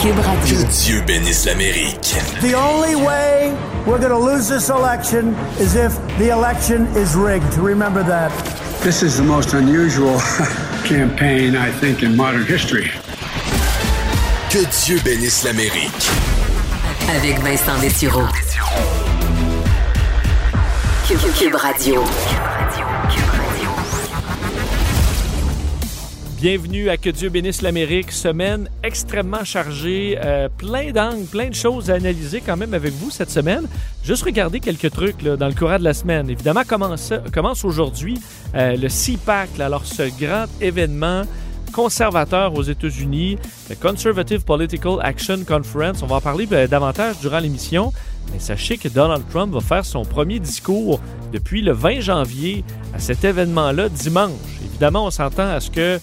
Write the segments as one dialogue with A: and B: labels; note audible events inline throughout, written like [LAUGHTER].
A: Cube Radio.
B: Que Dieu bénisse l'Amérique.
C: The only way we're going to lose this election is if the election is rigged. Remember that.
D: This is the most unusual [LAUGHS] campaign, I think, in modern history.
B: Que Dieu bénisse l'Amérique.
A: Avec Vincent Dessureau. Cube, Cube Radio.
E: Bienvenue à Que Dieu bénisse l'Amérique, semaine extrêmement chargée, euh, plein d'angles, plein de choses à analyser quand même avec vous cette semaine. Juste regarder quelques trucs dans le courant de la semaine. Évidemment, commence, commence aujourd'hui euh, le CPAC, alors ce grand événement conservateur aux États-Unis, le Conservative Political Action Conference. On va en parler euh, davantage durant l'émission. Mais sachez que Donald Trump va faire son premier discours depuis le 20 janvier à cet événement-là dimanche. Évidemment, on s'entend à ce que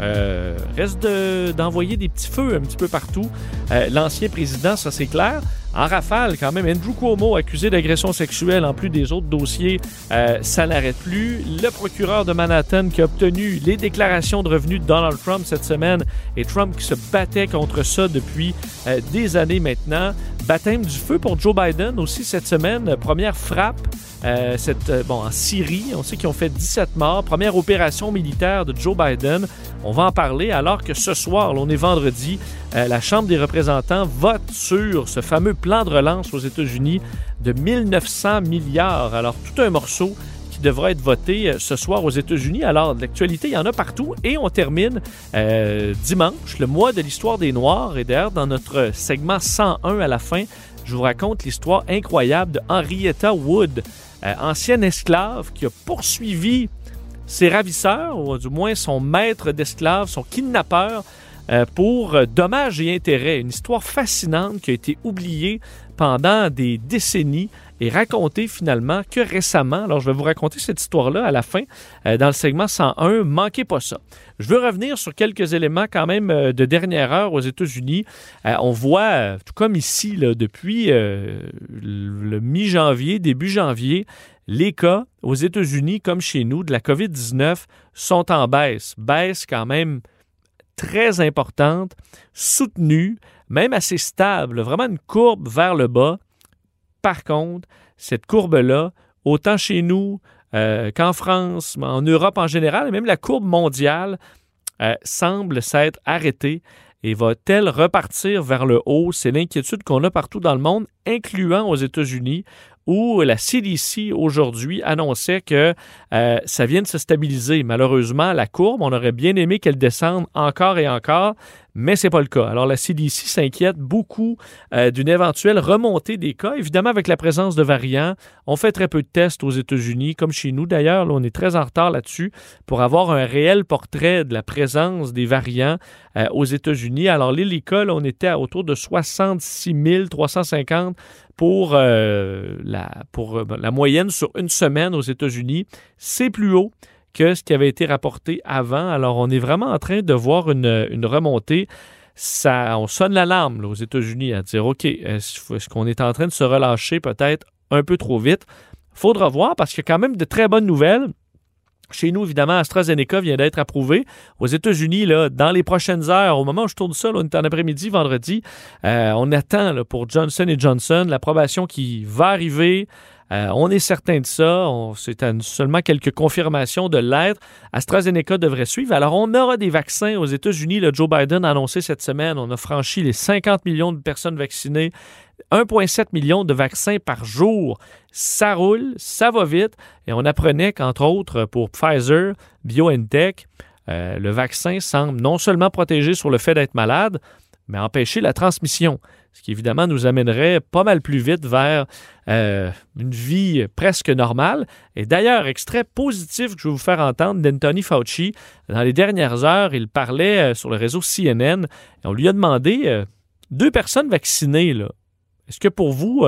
E: euh, reste d'envoyer des petits feux un petit peu partout. Euh, L'ancien président, ça c'est clair. En rafale, quand même, Andrew Cuomo accusé d'agression sexuelle en plus des autres dossiers, euh, ça n'arrête plus. Le procureur de Manhattan qui a obtenu les déclarations de revenus de Donald Trump cette semaine et Trump qui se battait contre ça depuis des années maintenant. Baptême du feu pour Joe Biden aussi cette semaine. Première frappe euh, cette, euh, bon, en Syrie. On sait qu'ils ont fait 17 morts. Première opération militaire de Joe Biden. On va en parler alors que ce soir, là, on est vendredi, euh, la Chambre des représentants vote sur ce fameux plan de relance aux États-Unis de 1900 milliards. Alors, tout un morceau qui devra être voté ce soir aux États-Unis. Alors, l'actualité, il y en a partout. Et on termine dimanche, le mois de l'histoire des Noirs. Et d'ailleurs, dans notre segment 101 à la fin, je vous raconte l'histoire incroyable de Henrietta Wood, euh, ancienne esclave qui a poursuivi ses ravisseurs, ou du moins son maître d'esclaves, son kidnappeur, euh, pour euh, dommages et intérêts. Une histoire fascinante qui a été oubliée pendant des décennies et racontée finalement que récemment. Alors, je vais vous raconter cette histoire-là à la fin euh, dans le segment 101. Manquez pas ça. Je veux revenir sur quelques éléments quand même euh, de dernière heure aux États-Unis. Euh, on voit, tout comme ici, depuis le mi-janvier, début janvier, les cas aux États-Unis, comme chez nous, de la COVID-19 sont en baisse. Baisse quand même très importante, soutenue, même assez stable, vraiment une courbe vers le bas. Par contre, cette courbe-là, autant chez nous euh, qu'en France, en Europe en général, et même la courbe mondiale, euh, semble s'être arrêtée et va-t-elle repartir vers le haut? C'est l'inquiétude qu'on a partout dans le monde, incluant aux États-Unis, où la CDC aujourd'hui annonçait que euh, ça vient de se stabiliser. Malheureusement, la courbe, on aurait bien aimé qu'elle descende encore et encore, mais c'est pas le cas. Alors la CDC s'inquiète beaucoup euh, d'une éventuelle remontée des cas. Évidemment, avec la présence de variants, on fait très peu de tests aux États-Unis, comme chez nous d'ailleurs. On est très en retard là-dessus pour avoir un réel portrait de la présence des variants euh, aux États-Unis. Alors cas, là, on était à autour de 66 350 pour, euh, la, pour euh, la moyenne sur une semaine aux États-Unis. C'est plus haut que ce qui avait été rapporté avant. Alors, on est vraiment en train de voir une, remontée. Ça, on sonne l'alarme aux États-Unis à dire, OK, est-ce qu'on est en train de se relâcher peut-être un peu trop vite? Faudra voir parce qu'il y a quand même de très bonnes nouvelles. Chez nous, évidemment, AstraZeneca vient d'être approuvé. Aux États-Unis, là, dans les prochaines heures, au moment où je tourne ça, là, on est en après-midi, vendredi, euh, on attend pour Johnson Johnson l'approbation qui va arriver. Euh, on est certain de ça. C'est seulement quelques confirmations de l'être. AstraZeneca devrait suivre. Alors, on aura des vaccins aux États-Unis. Le Joe Biden a annoncé cette semaine, on a franchi les 50 millions de personnes vaccinées. 1,7 million de vaccins par jour. Ça roule, ça va vite. Et on apprenait qu'entre autres, pour Pfizer, BioNTech, euh, le vaccin semble non seulement protéger sur le fait d'être malade, mais empêcher la transmission. Ce qui évidemment nous amènerait pas mal plus vite vers euh, une vie presque normale. Et d'ailleurs, extrait positif que je vais vous faire entendre d'Anthony Fauci. Dans les dernières heures, il parlait euh, sur le réseau CNN et on lui a demandé euh, deux personnes vaccinées, est-ce que pour vous,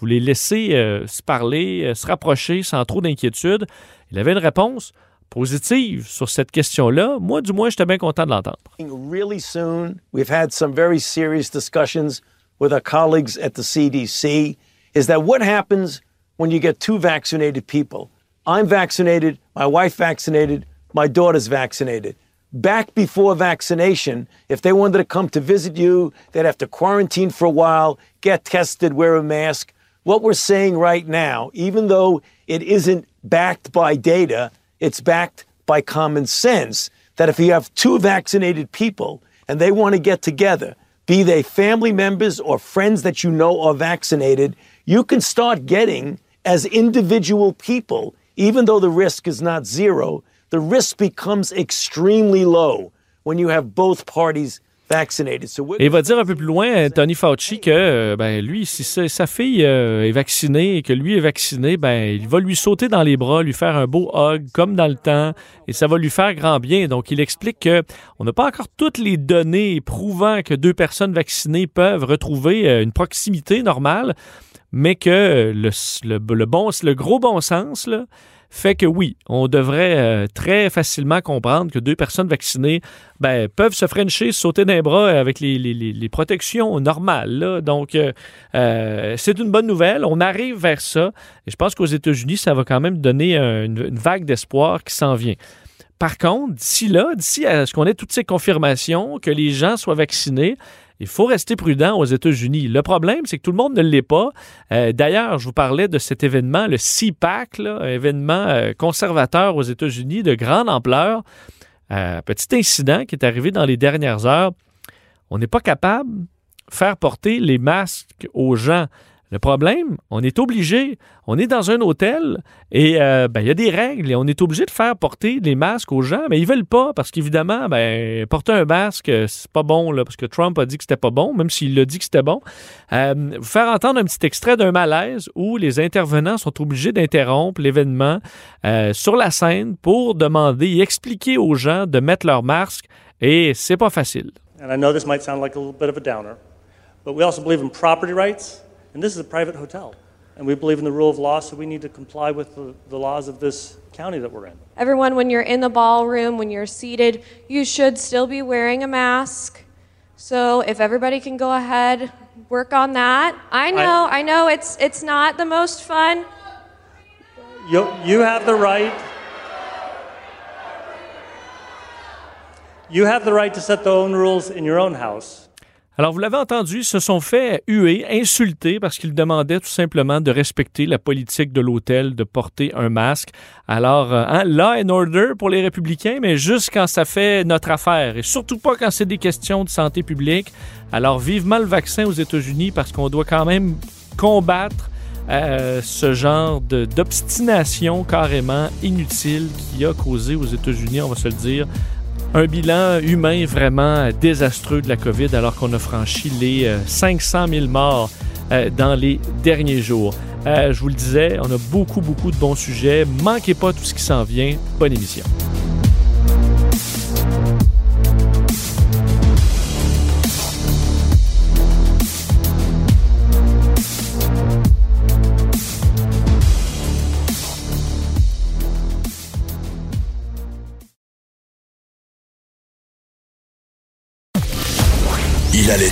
E: vous les laissez se parler, se rapprocher sans trop d'inquiétude? Il avait une réponse positive sur cette question-là. Moi, du moins, j'étais bien content de l'entendre.
F: With our colleagues at the CDC. Is that what happens when you get two vaccinated people? I'm vaccinated, my wife vaccinated, my daughter's vaccinated. back before vaccination, if they wanted to come to visit you, they'd have to quarantine for a while, get tested, wear a mask. What we're saying right now, even though it isn't backed by data, it's backed by common sense that if you have two vaccinated people and they want to get together, be they family members or friends that you know are vaccinated, you can start getting as individual people, even though the risk is not zero, the risk becomes extremely low when you have both parties
E: Et il va dire un peu plus loin, Tony Fauci, que euh, ben, lui, si sa, fille euh, est vaccinée et que lui est vacciné, ben, il va lui sauter dans les bras, lui faire un beau hug, comme dans le temps, et ça va lui faire grand bien. Donc, il explique que on n'a pas encore toutes les données prouvant que deux personnes vaccinées peuvent retrouver euh, une proximité normale, mais que le, le, le, le gros bon sens, là, fait que oui, on devrait euh, très facilement comprendre que deux personnes vaccinées ben, peuvent se frencher, sauter d'un bras avec les, protections normales. Donc, euh, euh, c'est une bonne nouvelle. On arrive vers ça. Et je pense qu'aux États-Unis, ça va quand même donner une vague d'espoir qui s'en vient. Par contre, d'ici là, d'ici à ce qu'on ait toutes ces confirmations, que les gens soient vaccinés, il faut rester prudent aux États-Unis. Le problème, c'est que tout le monde ne l'est pas. Euh, D'ailleurs, je vous parlais de cet événement, le CPAC, là, événement euh, conservateur aux États-Unis de grande ampleur. Euh, petit incident qui est arrivé dans les dernières heures. On n'est pas capable de faire porter les masques aux gens. Le problème, on est obligé, on est dans un hôtel et euh, ben, il y a des règles et on est obligé de faire porter des masques aux gens, mais ils veulent pas parce qu'évidemment, ben, porter un masque, c'est pas bon là, parce que Trump a dit que c'était pas bon, même s'il a dit que c'était bon. Euh, vous faire entendre un petit extrait d'un malaise où les intervenants sont obligés d'interrompre l'événement euh, sur la scène pour demander et expliquer aux gens de mettre leur masque et c'est pas facile.
G: And I know this might sound like a little bit of a downer, but we also believe in property rights. And this is a private hotel. And we believe in the rule of law, so we need to comply with the, the, laws of this county that we're in.
H: Everyone, when you're in the ballroom, when you're seated, you should still be wearing a mask. So if everybody can go ahead, work on that. I know, I, I know it's it's not the most fun.
G: You, you have the right. You have the right to set the own rules in your own house.
E: Alors, vous l'avez entendu, ils se sont fait huer, insulter parce qu'ils demandaient tout simplement de respecter la politique de l'hôtel, de porter un masque. Alors, euh, hein, law and order pour les républicains, mais juste quand ça fait notre affaire et surtout pas quand c'est des questions de santé publique. Alors, vivement le vaccin aux États-Unis parce qu'on doit quand même combattre euh, ce genre d'obstination carrément inutile qui a causé aux États-Unis, on va se le dire, un bilan humain vraiment désastreux de la COVID alors qu'on a franchi les 500 000 morts dans les derniers jours. Euh, je vous le disais, on a beaucoup, beaucoup de bons sujets. Manquez pas tout ce qui s'en vient. Bonne émission.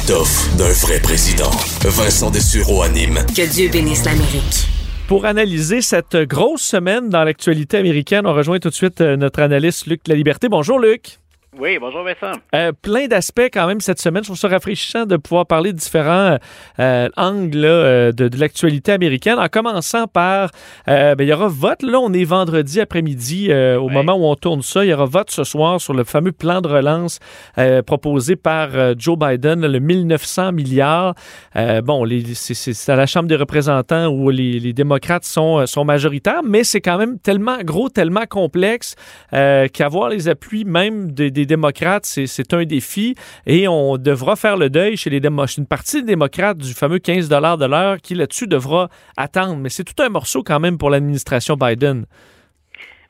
B: L'étoffe d'un vrai président. Vincent Dessureau anime.
A: Que Dieu bénisse l'Amérique.
E: Pour analyser cette grosse semaine dans l'actualité américaine, on rejoint tout de suite notre analyste Luc La Liberté. Bonjour Luc.
I: Oui, bonjour Vincent.
E: Euh, plein d'aspects quand même cette semaine. Je trouve ça rafraîchissant de pouvoir parler de différents euh, angles là, de, de l'actualité américaine. En commençant par, euh, ben, il y aura vote. Là, on est vendredi après-midi au
I: Oui.
E: moment où on tourne ça. Il y aura vote ce soir sur le fameux plan de relance proposé par Joe Biden, là, le 1900 milliards. bon, c'est- à la Chambre des représentants où les, les démocrates sont, sont majoritaires, mais c'est quand même tellement gros, tellement complexe euh, qu'avoir les appuis même des, des démocrates, c'est- un défi et on devra faire le deuil chez les démo- chez une partie des démocrates du fameux 15 de l'heure qui là-dessus devra attendre. Mais c'est tout un morceau quand même pour l'administration Biden.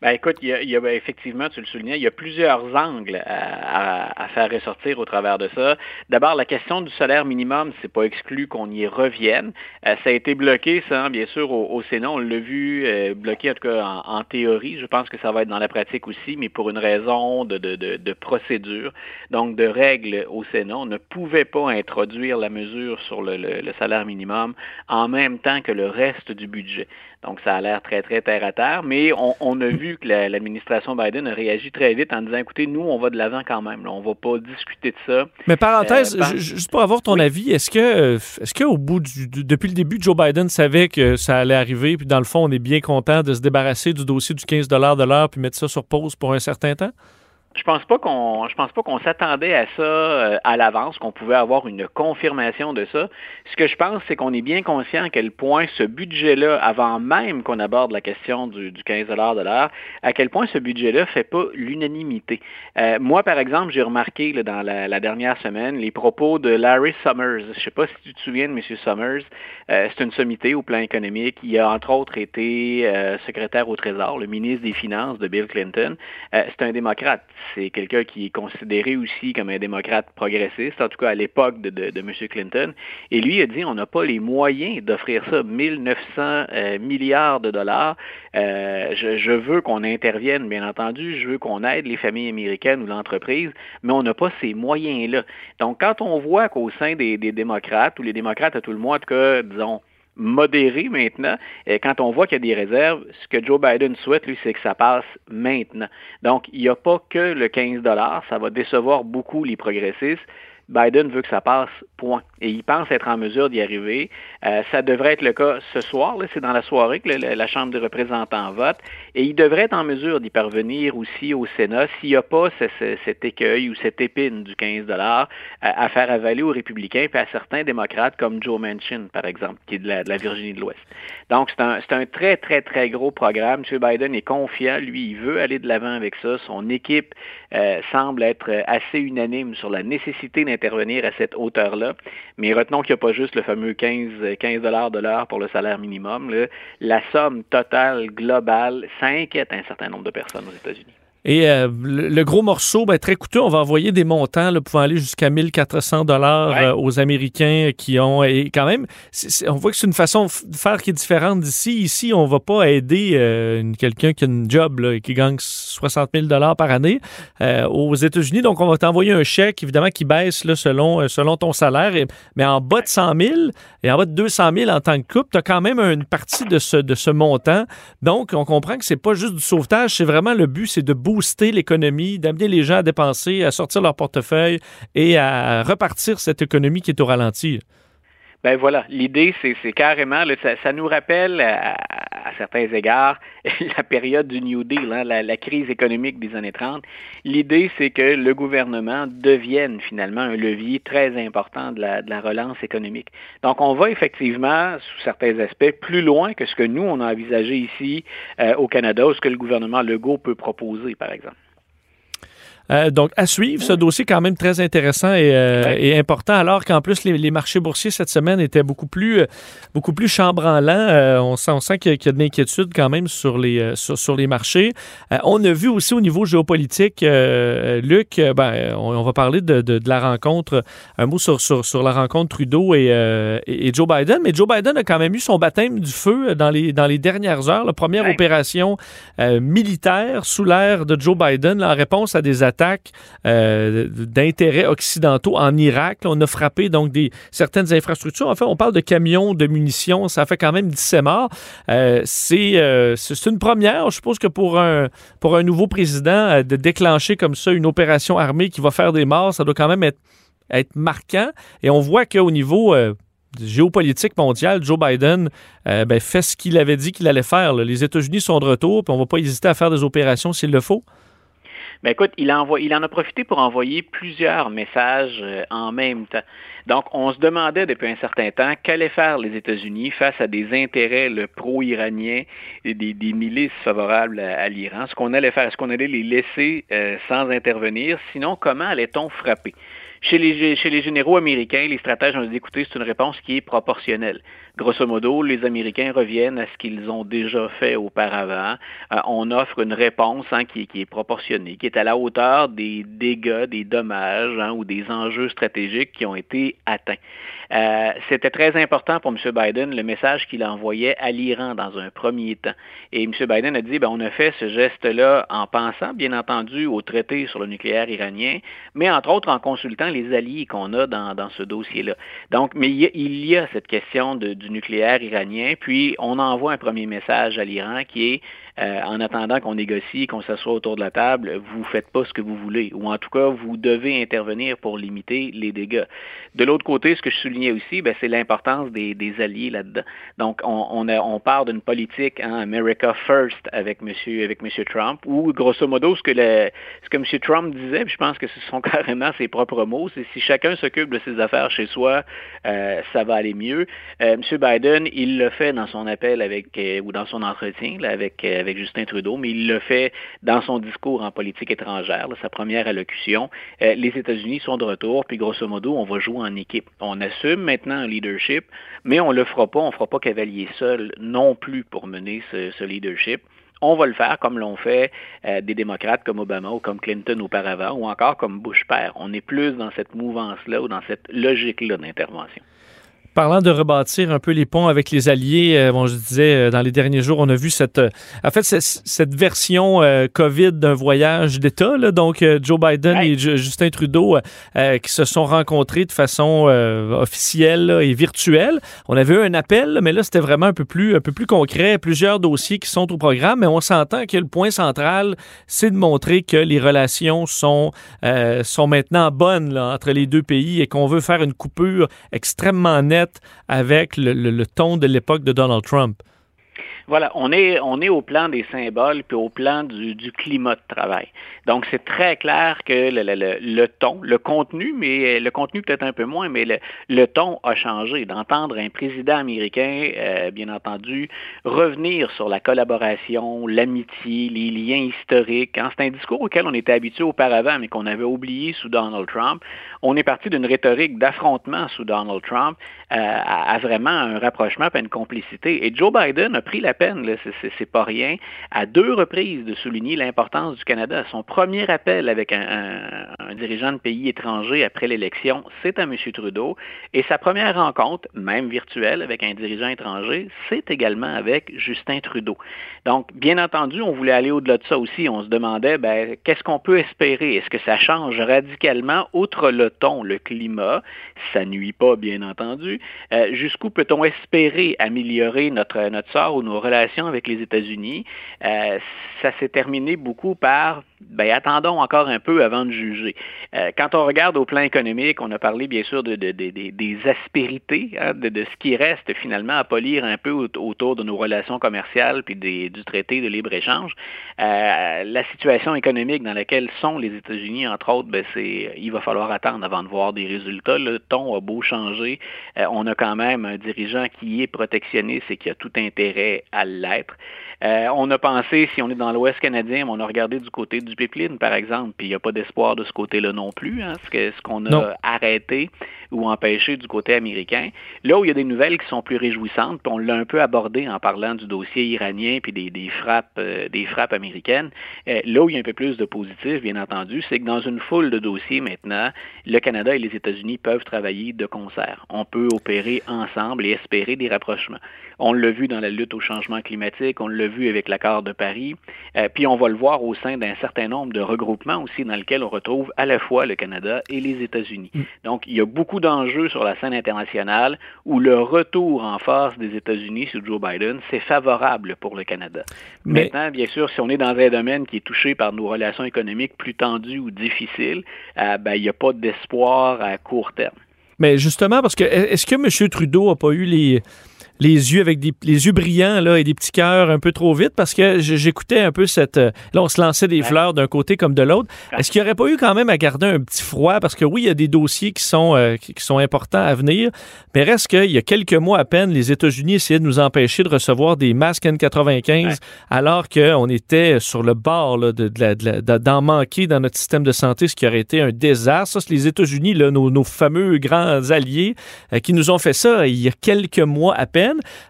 I: Ben écoute, il y a, il y a- ben, effectivement, tu le soulignais, il y a plusieurs angles à, à- à faire ressortir au travers de ça. D'abord, la question du salaire minimum, c'est pas exclu qu'on y revienne. Euh, ça a été bloqué, ça, hein, bien sûr, au, au Sénat. On l'a vu euh, bloqué, en tout cas en, en théorie. Je pense que ça va être dans la pratique aussi, mais pour une raison de, de, de, de procédure, donc de règles au Sénat. On ne pouvait pas introduire la mesure sur le, le- le salaire minimum en même temps que le reste du budget. Donc, ça a l'air très, très terre à terre, mais on, on a vu que l'administration Biden a réagi très vite en disant, écoutez, nous, on va de l'avant quand même. On on va pas discuter de ça.
E: Mais parenthèse, juste pour avoir ton avis, est-ce que, est-ce qu'au bout du, depuis le début, Joe Biden savait que ça allait arriver, puis dans le fond, on est bien content de se débarrasser du dossier du 15 de l'heure, puis mettre ça sur pause pour un certain temps?
I: Je pense pas qu'on je pense pas qu'on s'attendait à ça euh, à l'avance, qu'on pouvait avoir une confirmation de ça. Ce que je pense, c'est qu'on est bien conscient à quel point ce budget-là, avant même qu'on aborde la question du, du 15 de l'heure, à quel point ce budget-là fait pas l'unanimité. Euh, moi, par exemple, j'ai remarqué là, dans la, la, dernière semaine les propos de Larry Summers. Je sais pas si tu te souviens de M. Summers. Euh, c'est une sommité au plan économique. Il a entre autres été euh, secrétaire au Trésor, le ministre des Finances de Bill Clinton. Euh, c'est un démocrate c'est quelqu'un qui est considéré aussi comme un démocrate progressiste, en tout cas à l'époque de, M. Clinton. Et lui a dit on n'a pas les moyens d'offrir ça, 1900 euh, milliards de dollars. Euh, je, veux qu'on intervienne, bien entendu, je veux qu'on aide les familles américaines ou l'entreprise, mais on n'a pas ces moyens-là. Donc, quand on voit qu'au sein des, démocrates, ou les démocrates à tout le monde, en disons, modéré maintenant. Et quand on voit qu'il y a des réserves, ce que Joe Biden souhaite, lui, c'est que ça passe maintenant. Donc, il n'y a pas que le 15 ça va décevoir beaucoup les progressistes. Biden veut que ça passe, point. Et il pense être en mesure d'y arriver. Euh, ça devrait être le cas ce soir. C'est dans la soirée que la Chambre des représentants vote. Et il devrait être en mesure d'y parvenir aussi au Sénat s'il n'y a pas cet écueil ou cette épine du 15 à, à, faire avaler aux républicains et à certains démocrates comme Joe Manchin, par exemple, qui est de la, Virginie de l'Ouest. Donc, c'est un, très, très, très gros programme. M. Biden est confiant. Lui, il veut aller de l'avant avec ça. Son équipe euh, semble être assez unanime sur la nécessité intervenir à cette hauteur-là. Mais retenons qu'il n'y a pas juste le fameux 15, 15 de l'heure pour le salaire minimum. La somme totale globale, ça inquiète un certain nombre de personnes aux États-Unis.
E: Et euh, le, gros morceau, ben, très coûteux, on va envoyer des montants là, pouvant aller jusqu'à 1400 dollars euh, aux Américains qui ont... Et quand même, on voit que c'est une façon de faire qui est différente d'ici. Ici, on va pas aider euh, quelqu'un qui a une job là, et qui gagne 60 000 dollars par année aux États-Unis. Donc, on va t'envoyer un chèque, évidemment, qui baisse là, selon, selon ton salaire. Et, mais en bas de 100 000 et en bas de 200 000 en tant que couple, tu as quand même une partie de ce, de ce montant. Donc, on comprend que c'est pas juste du sauvetage, c'est vraiment le but, c'est de booster booster l'économie, d'amener les gens à dépenser, à sortir leur portefeuille et à repartir cette économie qui est au ralenti.
I: Ben voilà, l'idée, c'est carrément, ça, nous rappelle à, certains égards [LAUGHS] la période du New Deal, hein, la, crise économique des années 30. L'idée, c'est que le gouvernement devienne finalement un levier très important de la, de la, relance économique. Donc, on va effectivement, sous certains aspects, plus loin que ce que nous, on a envisagé ici euh, au Canada, ou ce que le gouvernement Legault peut proposer, par exemple.
E: Euh, donc, à suivre, ce dossier quand même très intéressant et, euh, important, alors qu'en plus, les, marchés boursiers cette semaine étaient beaucoup plus, euh, beaucoup plus chambranlants. on sent, on sent qu'il y, a de l'inquiétude quand même sur les, sur, les marchés. on a vu aussi au niveau géopolitique, Luc, ben, on, va parler de, de, la rencontre, un mot sur, sur, sur la rencontre Trudeau et, et, Joe Biden, mais Joe Biden a quand même eu son baptême du feu dans les, dans les dernières heures. La première opération militaire sous l'ère de Joe Biden en réponse à des attaques euh, d'intérêts occidentaux en Irak. on a frappé donc des, certaines infrastructures. En fait, on parle de camions de munitions. Ça fait quand même 17 morts. Euh, euh, c'est une première. Je suppose que pour un, pour un nouveau président, de déclencher comme ça une opération armée qui va faire des morts, ça doit quand même être, être marquant. Et on voit qu'au niveau géopolitique mondial, Joe Biden ben, fait ce qu'il avait dit qu'il allait faire. Les États-Unis sont de retour, puis on ne va pas hésiter à faire des opérations s'il le faut.
I: Ben écoute, il en a profité pour envoyer plusieurs messages euh, en même temps. Donc, on se demandait depuis un certain temps qu'allaient faire les États-Unis face à des intérêts pro-iraniens et des, milices favorables à, l'Iran. Ce qu'on allait faire, est-ce qu'on allait les laisser euh, sans intervenir? Sinon, comment allait-on frapper? Chez les, chez les généraux américains, les stratèges ont dit, écoutez, c'est une réponse qui est proportionnelle. Grosso modo, les Américains reviennent à ce qu'ils ont déjà fait auparavant. Euh, on offre une réponse hein, qui, qui, est proportionnée, qui est à la hauteur des dégâts, des dommages hein, ou des enjeux stratégiques qui ont été atteints. Euh, c'était très important pour M. Biden le message qu'il envoyait à l'Iran dans un premier temps. Et M. Biden a dit, ben, on a fait ce geste-là en pensant, bien entendu, au traité sur le nucléaire iranien, mais entre autres en consultant les alliés qu'on a dans, dans ce dossier-là. Donc, mais il y a, cette question de, du nucléaire iranien, puis on envoie un premier message à l'Iran qui est euh, en attendant qu'on négocie, qu'on s'assoie autour de la table, vous faites pas ce que vous voulez, ou en tout cas, vous devez intervenir pour limiter les dégâts. De l'autre côté, ce que je soulignais aussi, ben, c'est l'importance des, alliés là-dedans. Donc, on, on, on part d'une politique hein, America First avec Monsieur avec Monsieur Trump, ou grosso modo, ce que le, ce que M. Trump disait, puis je pense que ce sont [LAUGHS] carrément ses propres mots, c'est si chacun s'occupe de ses affaires chez soi, euh, ça va aller mieux. Euh, M. Biden, il le fait dans son appel avec euh, ou dans son entretien là, avec avec Justin Trudeau, mais il le fait dans son discours en politique étrangère, sa première allocution. les États-Unis sont de retour, puis grosso modo, on va jouer en équipe. On assume maintenant un leadership, mais on le fera pas, on fera pas cavalier seul non plus pour mener ce, ce leadership on va le faire comme l'ont fait euh, des démocrates comme Obama ou comme Clinton auparavant, ou encore comme Bush père. On est plus dans cette mouvance-là ou dans cette logique-là d'intervention.
E: Parlant de rebâtir un peu les ponts avec les alliés, euh, bon, je disais, euh, dans les derniers jours, on a vu cette, euh, en fait, cette version COVID d'un voyage d'État, donc Joe Biden et Justin Trudeau qui se sont rencontrés de façon officielle et virtuelle. On avait eu un appel, mais là, c'était vraiment un peu plus, un peu plus concret, plusieurs dossiers qui sont au programme, mais on s'entend que le point central, c'est de montrer que les relations sont, sont maintenant bonnes là, entre les deux pays et qu'on veut faire une coupure extrêmement nette avec le, ton de l'époque de Donald Trump.
I: Voilà, on est, on est au plan des symboles puis au plan du, climat de travail. Donc, c'est très clair que le, ton, le contenu, mais le contenu peut-être un peu moins, mais le, ton a changé. D'entendre un président américain, euh, bien entendu, revenir sur la collaboration, l'amitié, les liens historiques. Hein, c'est un discours auquel on était habitué auparavant, mais qu'on avait oublié sous Donald Trump. On est parti d'une rhétorique d'affrontement sous Donald Trump euh, à, vraiment un rapprochement et une complicité. Et Joe Biden a pris la peine, c'est pas rien, à deux reprises de souligner l'importance du Canada. Son premier appel avec un, dirigeant de pays étranger après l'élection, c'est à M. Trudeau. Et sa première rencontre, même virtuelle, avec un dirigeant étranger, c'est également avec Justin Trudeau. Donc, bien entendu, on voulait aller au-delà de ça aussi. On se demandait, ben, qu'est-ce qu'on peut espérer? Est-ce que ça change radicalement, outre le le climat? Ça nuit pas, bien entendu. Euh, jusqu'où peut-on espérer améliorer notre, notre sort ou nos relations avec les États-Unis, euh, ça s'est terminé beaucoup par ben, attendons encore un peu avant de juger. Euh, quand on regarde au plan économique, on a parlé bien sûr de, des aspérités, hein, de, ce qui reste finalement à polir un peu autour de nos relations commerciales puis du traité de libre-échange. Euh, la situation économique dans laquelle sont les États-Unis, entre autres, ben, c'est, il va falloir attendre avant de voir des résultats. Le ton a beau changer, euh, on a quand même un dirigeant qui est protectionniste et qui a tout intérêt à l'être. Euh, on a pensé, si on est dans l'Ouest canadien, on a regardé du côté du pipeline, par exemple, puis il n'y a pas d'espoir de ce côté-là non plus, hein, ce qu'on a arrêté ou empêché du côté américain. Là où il y a des nouvelles qui sont plus réjouissantes, puis on l'a un peu abordé en parlant du dossier iranien puis des, frappes, euh, des frappes américaines, euh, là où il y a un peu plus de positif, bien entendu, c'est que dans une foule de dossiers maintenant, le Canada et les États-Unis peuvent travailler de concert. On peut opérer ensemble et espérer des rapprochements. On l'a vu dans la lutte au changement climatique, on l'a vu avec l'accord de Paris, euh, puis on va le voir au sein d'un certain nombre de regroupements aussi dans lesquels on retrouve à la fois le Canada et les États-Unis. Mm. Donc, il y a beaucoup d'enjeux sur la scène internationale où le retour en force des États-Unis sous Joe Biden, c'est favorable pour le Canada. Maintenant, bien sûr, si on est dans un domaine qui est touché par nos relations économiques plus tendues ou difficiles, euh, ben, il n'y a pas d'espoir à court terme.
E: Mais justement, parce que est-ce que M. Trudeau n'a pas eu les les yeux avec des les yeux brillants là, et des petits cœurs un peu trop vite parce que j'écoutais un peu cette. Euh, là, on se lançait des fleurs d'un côté comme de l'autre. Est-ce qu'il n'y aurait pas eu quand même à garder un petit froid? Parce que oui, il y a des dossiers qui sont, euh, qui, sont importants à venir, mais reste qu'il y a quelques mois à peine, les États-Unis essayaient de nous empêcher de recevoir des masques N95 alors qu'on était sur le bord là, de, d'en manquer dans notre système de santé, ce qui aurait été un désastre. Ça, c'est les États-Unis, là, nos, nos, fameux grands alliés, euh, qui nous ont fait ça il y a quelques mois à peine.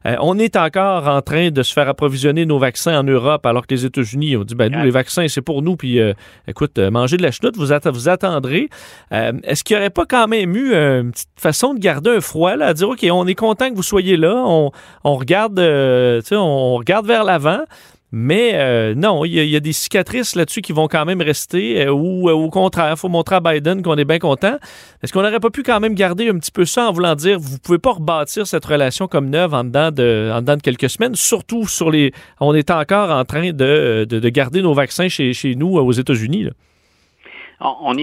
E: Euh, on est encore en train de se faire approvisionner nos vaccins en Europe, alors que les États-Unis ont dit, ben nous, les vaccins, c'est pour nous, puis euh, écoute, euh, mangez de la chenoute, vous, vous attendrez. Est-ce qu'il n'y aurait pas quand même eu une petite façon de garder un froid, là, à dire, OK, on est content que vous soyez là, on, regarde, on regarde vers l'avant, Mais euh, non, il y, a des cicatrices là-dessus qui vont quand même rester, euh, ou au contraire, il faut montrer à Biden qu'on est bien content. Est-ce qu'on n'aurait pas pu quand même garder un petit peu ça en voulant dire, vous pouvez pas rebâtir cette relation comme neuve en dedans de, en de quelques semaines, surtout sur les... On est encore en train de, de, garder nos vaccins chez, chez nous aux États-Unis
I: on,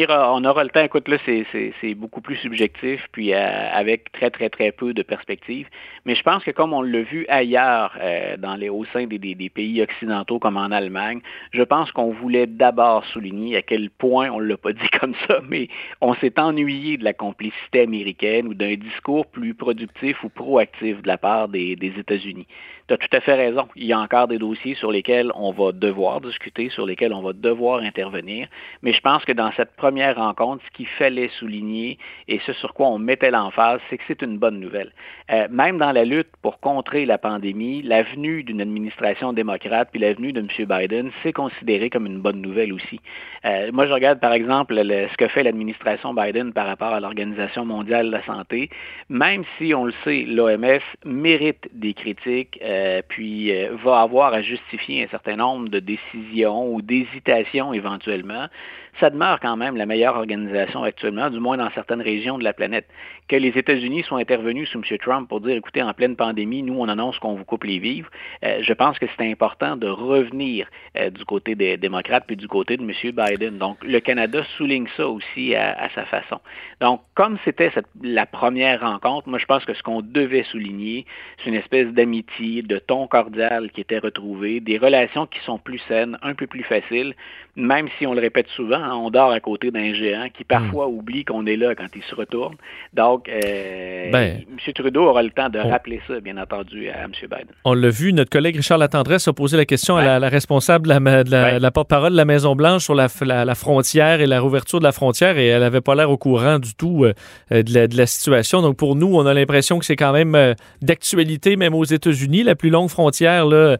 I: aura le temps. Écoute, là, c'est beaucoup plus subjectif, puis euh, avec très, très, très peu de perspectives. Mais je pense que comme on l'a vu ailleurs, euh, dans les, au sein des, pays occidentaux comme en Allemagne, je pense qu'on voulait d'abord souligner à quel point, on ne l'a pas dit [LAUGHS] comme ça, mais on s'est ennuyé de la complicité américaine ou d'un discours plus productif ou proactif de la part des, des États-Unis. Tu as tout à fait raison. Il y a encore des dossiers sur lesquels on va devoir discuter, sur lesquels on va devoir intervenir. Mais je pense que dans cette première rencontre, ce qu'il fallait souligner et ce sur quoi on mettait l'emphase, c'est que c'est une bonne nouvelle. Euh, même dans la lutte pour contrer la pandémie, l'avenue d'une administration démocrate puis l'avenue de M. Biden, c'est considéré comme une bonne nouvelle aussi. Euh, moi, je regarde par exemple ce que fait l'administration Biden par rapport à l'Organisation mondiale de la santé. Même si on le sait, l'OMS mérite des critiques. Euh, puis va avoir à justifier un certain nombre de décisions ou d'hésitations éventuellement ça demeure quand même la meilleure organisation actuellement, du moins dans certaines régions de la planète. Que les États-Unis soient intervenus sous M. Trump pour dire, écoutez, en pleine pandémie, nous, on annonce qu'on vous coupe les vivres, euh, je pense que c'est important de revenir euh, du côté des démocrates puis du côté de M. Biden. Donc, le Canada souligne ça aussi à, sa façon. Donc, comme c'était la première rencontre, moi, je pense que ce qu'on devait souligner, c'est une espèce d'amitié, de ton cordial qui était retrouvé, des relations qui sont plus saines, un peu plus faciles, même si on le répète souvent, on dort à côté d'un géant qui parfois hmm. oublie qu'on est là quand il se retourne. Donc, euh, ben, M. Trudeau aura le temps de rappeler ça, bien entendu, à M. Biden.
E: On l'a vu, notre collègue Richard Latendresse a posé la question à la, responsable de la, porte-parole de la Maison-Blanche sur la, frontière et la rouverture de la frontière et elle n'avait pas l'air au courant du tout euh, de, la, situation. Donc, pour nous, on a l'impression que c'est quand même euh, d'actualité, même aux États-Unis, la plus longue frontière là,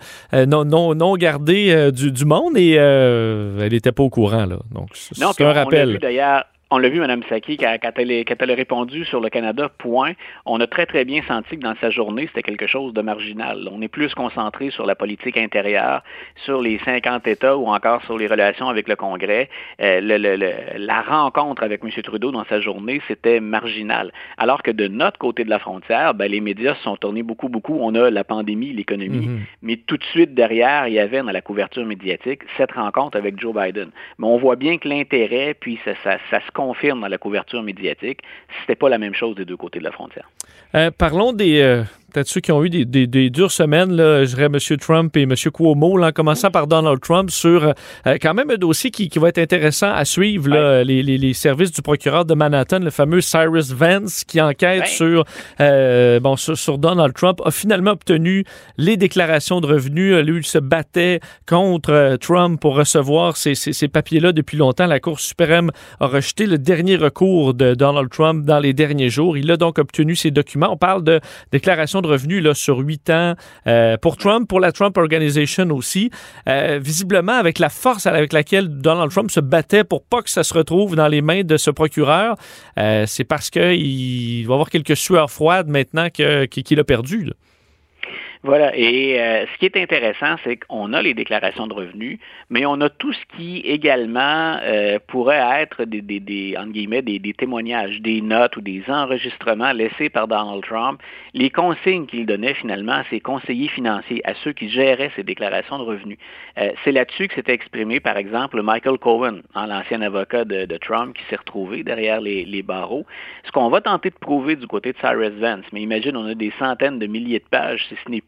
E: non, non, non gardée du, du, monde et elle n'était pas au courant. Là. Donc, c'est un rappel.
I: D'ailleurs, on l'a vu, Mme Saki, quand, elle, a répondu sur le Canada, point, on a très, très bien senti que dans sa journée, c'était quelque chose de marginal. On est plus concentré sur la politique intérieure, sur les 50 États ou encore sur les relations avec le Congrès. Euh, la rencontre avec M. Trudeau dans sa journée, c'était marginal. Alors que de notre côté de la frontière, ben, les médias se sont tournés beaucoup, beaucoup. On a la pandémie, l'économie, mm-hmm. mais tout de suite derrière, il y avait dans la couverture médiatique cette rencontre avec Joe Biden. Mais on voit bien que l'intérêt, puis ça, ça, ça se confirme dans la couverture médiatique, c'était pas la même chose des deux côtés de la frontière.
E: Euh, parlons des, euh, peut-être ceux qui ont eu des, dures semaines, là, je dirais M. Trump et M. Cuomo, là, en commençant par Donald Trump, sur euh, quand même un dossier qui, va être intéressant à suivre, les, services du procureur de Manhattan, le fameux Cyrus Vance, qui enquête sur, euh, bon, sur, Donald Trump, a finalement obtenu les déclarations de revenus. Lui, il se battait contre euh, Trump pour recevoir ces, ces papiers-là depuis longtemps. La Cour suprême a rejeté le dernier recours de Donald Trump dans les derniers jours. Il a donc obtenu ces documents. On parle de déclarations de revenus là, sur huit ans euh, pour Trump, pour la Trump Organization aussi. Euh, visiblement, avec la force avec laquelle Donald Trump se battait pour pas que ça se retrouve dans les mains de ce procureur, euh, c'est parce qu'il va avoir quelques sueurs froides maintenant qu'il a perdu.
I: Voilà. Et euh, ce qui est intéressant, c'est qu'on a les déclarations de revenus, mais on a tout ce qui également euh, pourrait être des, des, des, entre guillemets, des, des, témoignages, des notes ou des enregistrements laissés par Donald Trump, les consignes qu'il donnait finalement à ses conseillers financiers, à ceux qui géraient ces déclarations de revenus. Euh, c'est là-dessus que s'était exprimé, par exemple, Michael Cohen, hein, l'ancien avocat de, de, Trump, qui s'est retrouvé derrière les, les barreaux. Ce qu'on va tenter de prouver du côté de Cyrus Vance, mais imagine, on a des centaines de milliers de pages, si ce n'est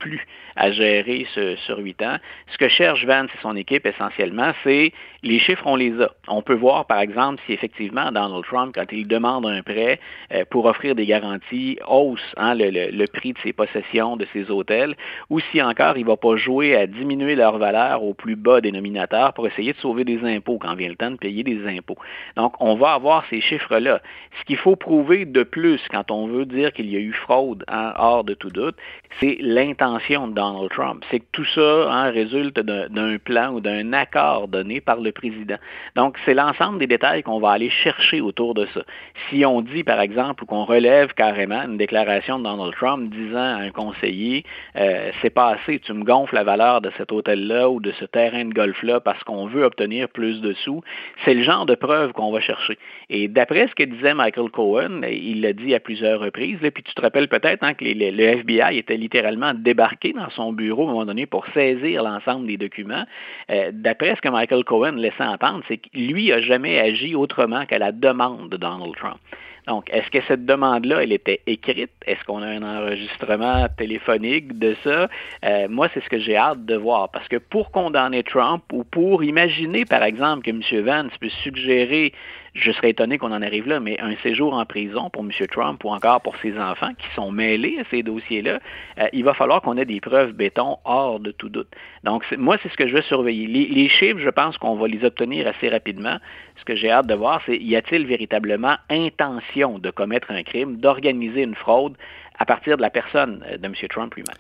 I: à gérer sur huit ans. Ce que cherche Vance et son équipe essentiellement, c'est les chiffres, on les a. On peut voir, par exemple, si effectivement Donald Trump, quand il demande un prêt euh, pour offrir des garanties, hausse hein, le, prix de ses possessions, de ses hôtels, ou si encore il ne va pas jouer à diminuer leur valeur au plus bas dénominateur pour essayer de sauver des impôts quand vient le temps de payer des impôts. Donc, on va avoir ces chiffres-là. Ce qu'il faut prouver de plus quand on veut dire qu'il y a eu fraude, hein, hors de tout doute, c'est l'intention de Donald Trump. C'est que tout ça hein, résulte d'un plan ou d'un accord donné par le président. Donc, c'est l'ensemble des détails qu'on va aller chercher autour de ça. Si on dit, par exemple, qu'on relève carrément une déclaration de Donald Trump disant à un conseiller, euh, c'est pas assez, tu me gonfles la valeur de cet hôtel-là ou de ce terrain de golf-là parce qu'on veut obtenir plus de sous, c'est le genre de preuve qu'on va chercher. Et d'après ce que disait Michael Cohen, il l'a dit à plusieurs reprises, là, puis tu te rappelles peut-être hein, que le FBI était littéralement débarqué dans son bureau à un moment donné pour saisir l'ensemble des documents. Euh, d'après ce que Michael Cohen laissait entendre, c'est que lui n'a jamais agi autrement qu'à la demande de Donald Trump. Donc, est-ce que cette demande-là, elle était écrite? Est-ce qu'on a un enregistrement téléphonique de ça? Euh, moi, c'est ce que j'ai hâte de voir. Parce que pour condamner Trump ou pour imaginer, par exemple, que M. Vance puisse suggérer je serais étonné qu'on en arrive là, mais un séjour en prison pour M. Trump ou encore pour ses enfants qui sont mêlés à ces dossiers-là, euh, il va falloir qu'on ait des preuves béton hors de tout doute. Donc, moi, c'est ce que je veux surveiller. Les, chiffres, je pense qu'on va les obtenir assez rapidement. Ce que j'ai hâte de voir, c'est y a-t-il véritablement intention de commettre un crime, d'organiser une fraude à partir de la personne euh, de M. Trump lui-même?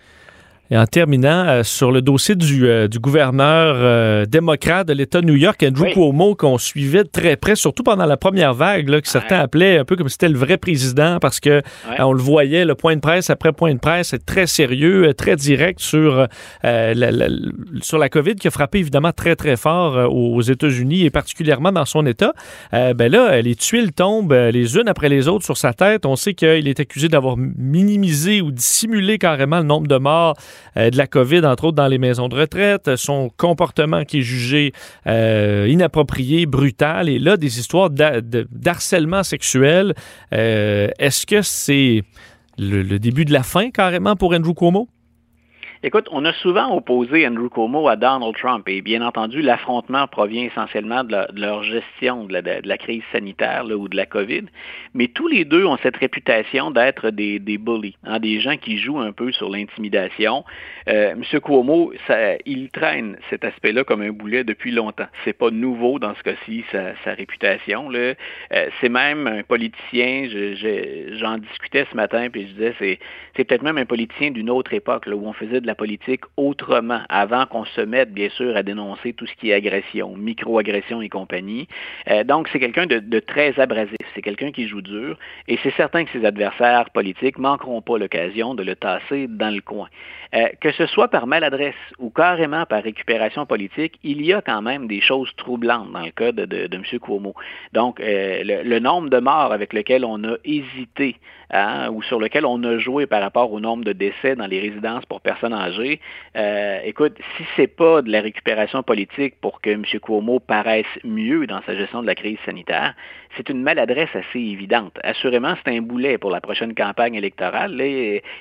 E: Et en terminant, euh, sur le dossier du, euh, du gouverneur euh, démocrate de l'État de New York, Andrew Cuomo, qu'on suivait de très près, surtout pendant la première vague, là, que certains appelaient un peu comme si c'était le vrai président, parce que on le voyait, le point de presse après point de presse, très sérieux, très direct sur, la, sur la COVID, qui a frappé évidemment très, très fort aux États-Unis et particulièrement dans son État. ben là, les tuiles tombent les unes après les autres sur sa tête. On sait qu'il est accusé d'avoir minimisé ou dissimulé carrément le nombre de morts de la COVID, entre autres dans les maisons de retraite, son comportement qui est jugé euh, inapproprié, brutal, et là, des histoires d'harcèlement sexuel. Euh, est-ce que c'est le, début de la fin carrément pour Andrew Cuomo?
I: Écoute, on a souvent opposé Andrew Cuomo à Donald Trump et bien entendu, l'affrontement provient essentiellement de, leur gestion de la, crise sanitaire ou de la COVID. Mais tous les deux ont cette réputation d'être des, bullies, hein, des gens qui jouent un peu sur l'intimidation. Euh, M. Cuomo, il traîne cet aspect-là comme un boulet depuis longtemps. C'est pas nouveau dans ce cas-ci, sa, réputation. Euh, c'est même un politicien, j'en discutais ce matin, puis je disais, c'est, peut-être même un politicien d'une autre époque, où on faisait de la politique autrement, avant qu'on se mette, bien sûr, à dénoncer tout ce qui est agression, micro-agression et compagnie. Euh, donc, c'est quelqu'un de, très abrasif, c'est quelqu'un qui joue dur, et c'est certain que ses adversaires politiques manqueront pas l'occasion de le tasser dans le coin. Euh, que ce soit par maladresse ou carrément par récupération politique, il y a quand même des choses troublantes dans le cas de, M. Cuomo. Donc, euh, le, nombre de morts avec lequel on a hésité hein, ou sur lequel on a joué par rapport au nombre de décès dans les résidences pour personnes euh, écoute, si c'est pas de la récupération politique pour que M. Cuomo paraisse mieux dans sa gestion de la crise sanitaire, c'est une maladresse assez évidente. Assurément, c'est un boulet pour la prochaine campagne électorale.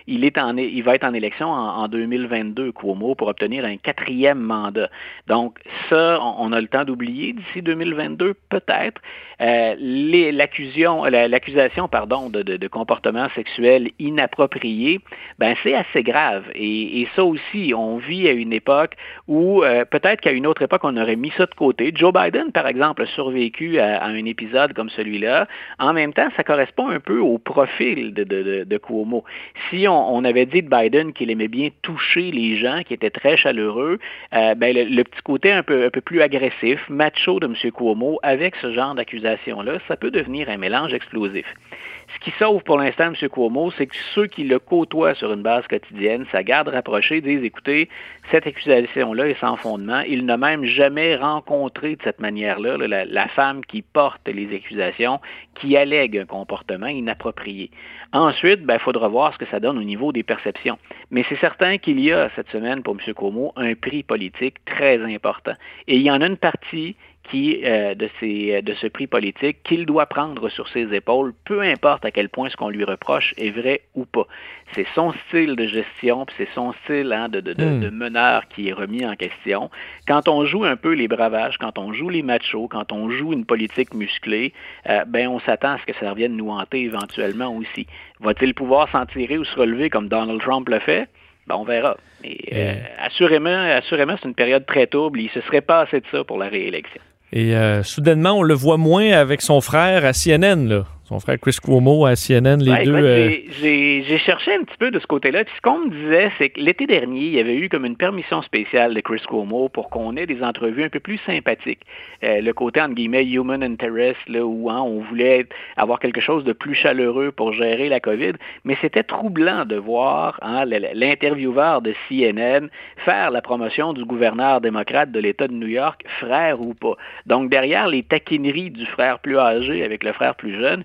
I: il, est en, il va être en élection en, 2022, Cuomo, pour obtenir un quatrième mandat. Donc, ça, on, a le temps d'oublier d'ici 2022, peut-être. Euh, l'accusation, l'accusation, pardon, de, comportement sexuel inapproprié, ben c'est assez grave. Et, ça aussi, on vit à une époque où euh, peut-être qu'à une autre époque, on aurait mis ça de côté. Joe Biden, par exemple, a survécu à, un épisode comme celui-là. En même temps, ça correspond un peu au profil de, Cuomo. Si on, avait dit de Biden qu'il aimait bien toucher les gens, qui était très chaleureux, euh, ben le, petit côté un peu, un peu plus agressif, macho de M. Cuomo, avec ce genre d'accusation-là, ça peut devenir un mélange explosif. Ce qui sauve pour l'instant M. Cuomo, c'est que ceux qui le côtoient sur une base quotidienne, sa garde rapprochée, disent écoutez, cette accusation-là est sans fondement. Il n'a même jamais rencontré de cette manière-là la, femme qui porte les accusations, qui allègue un comportement inapproprié. Ensuite, il ben, faudra voir ce que ça donne au niveau des perceptions. Mais c'est certain qu'il y a cette semaine pour M. Cuomo un prix politique très important. Et il y en a une partie qui, euh, de, ces, euh, de ce prix politique qu'il doit prendre sur ses épaules, peu importe à quel point ce qu'on lui reproche est vrai ou pas. C'est son style de gestion, c'est son style hein, de, de, hmm. de, meneur qui est remis en question. Quand on joue un peu les bravages, quand on joue les machos, quand on joue une politique musclée, euh, ben on s'attend à ce que ça revienne nous hanter éventuellement aussi. Va-t-il pouvoir s'en tirer ou se relever comme Donald Trump le fait? Ben, on verra. Mais assurément, assurément, c'est une période très trouble. Il se serait pas assez de ça pour la réélection.
E: Et euh, soudainement, on le voit moins avec son frère à CNN. Là. Son frère Chris Cuomo à CNN, les
I: Ben,
E: deux. euh,
I: j'ai- cherché un petit peu de ce côté-là. Puis ce qu'on me disait, c'est que l'été dernier, il y avait eu comme une permission spéciale de Chris Cuomo pour qu'on ait des entrevues un peu plus sympathiques. Euh, le côté, entre guillemets, human interest, là, où hein, on voulait avoir quelque chose de plus chaleureux pour gérer la COVID. Mais c'était troublant de voir hein, l'intervieweur de CNN faire la promotion du gouverneur démocrate de l'État de New York, frère ou pas. Donc, derrière les taquineries du frère plus âgé avec le frère plus jeune,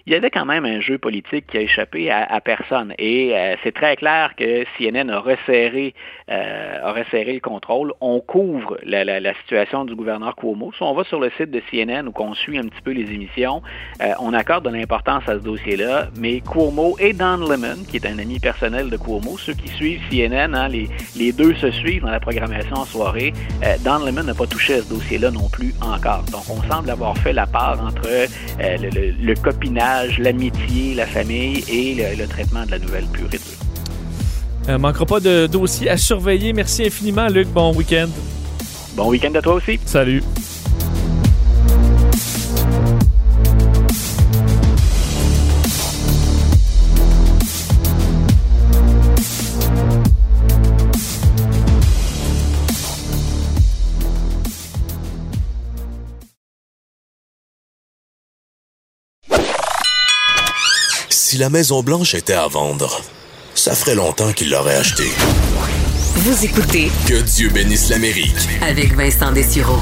I: il y avait quand même un jeu politique qui a échappé à, personne. Et euh, c'est très clair que CNN a resserré, euh, a resserré le contrôle. On couvre la, la- la situation du gouverneur Cuomo. Si on va sur le site de CNN ou qu'on suit un petit peu les émissions, euh, on accorde de l'importance à ce dossier-là. Mais Cuomo et Don Lemon, qui est un ami personnel de Cuomo, ceux qui suivent CNN, hein, les, les deux se suivent dans la programmation en soirée. Euh, Don Lemon n'a pas touché à ce dossier-là non plus encore. Donc, on semble avoir fait la part entre euh, le, le- le copinage, l'amitié, la famille et le, le traitement de la nouvelle pure et dure.
E: euh, manquera pas de dossiers à surveiller. Merci infiniment, Luc. Bon week-end.
I: Bon week-end à toi aussi.
E: Salut.
B: La Maison Blanche était à vendre, ça ferait longtemps qu'il l'aurait achetée.
A: Vous écoutez
B: Que Dieu bénisse l'Amérique.
A: avec Vincent Dessureau.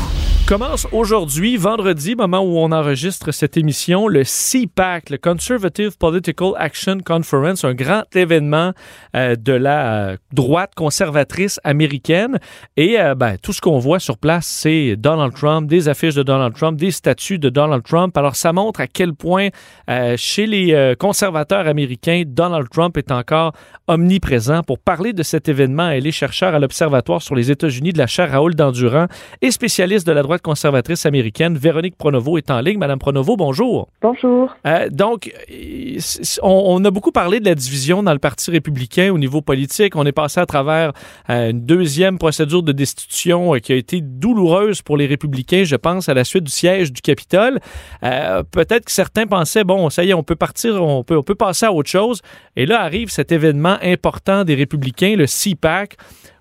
E: Commence aujourd'hui, vendredi, moment où on enregistre cette émission, le CPAC, le Conservative Political Action Conference, un grand événement euh, de la euh, droite conservatrice américaine. Et euh, ben, tout ce qu'on voit sur place, c'est Donald Trump, des affiches de Donald Trump, des statues de Donald Trump. Alors ça montre à quel point euh, chez les conservateurs américains, Donald Trump est encore omniprésent. Pour parler de cet événement, elle est chercheure à l'Observatoire sur les États-Unis de la chaire Raoul Dandurand et spécialiste de la droite conservatrice américaine. Véronique Pronovo est en ligne. Madame Pronovo, bonjour.
J: Bonjour.
E: Euh, donc, euh, on, on a beaucoup parlé de la division dans le Parti républicain au niveau politique. On est passé à travers euh, une deuxième procédure de destitution euh, qui a été douloureuse pour les républicains, je pense, à la suite du siège du Capitole. Peut-être que certains pensaient, bon, ça y est, on peut partir, on peut, on peut passer à autre chose. Et là arrive cet événement important des républicains, le CPAC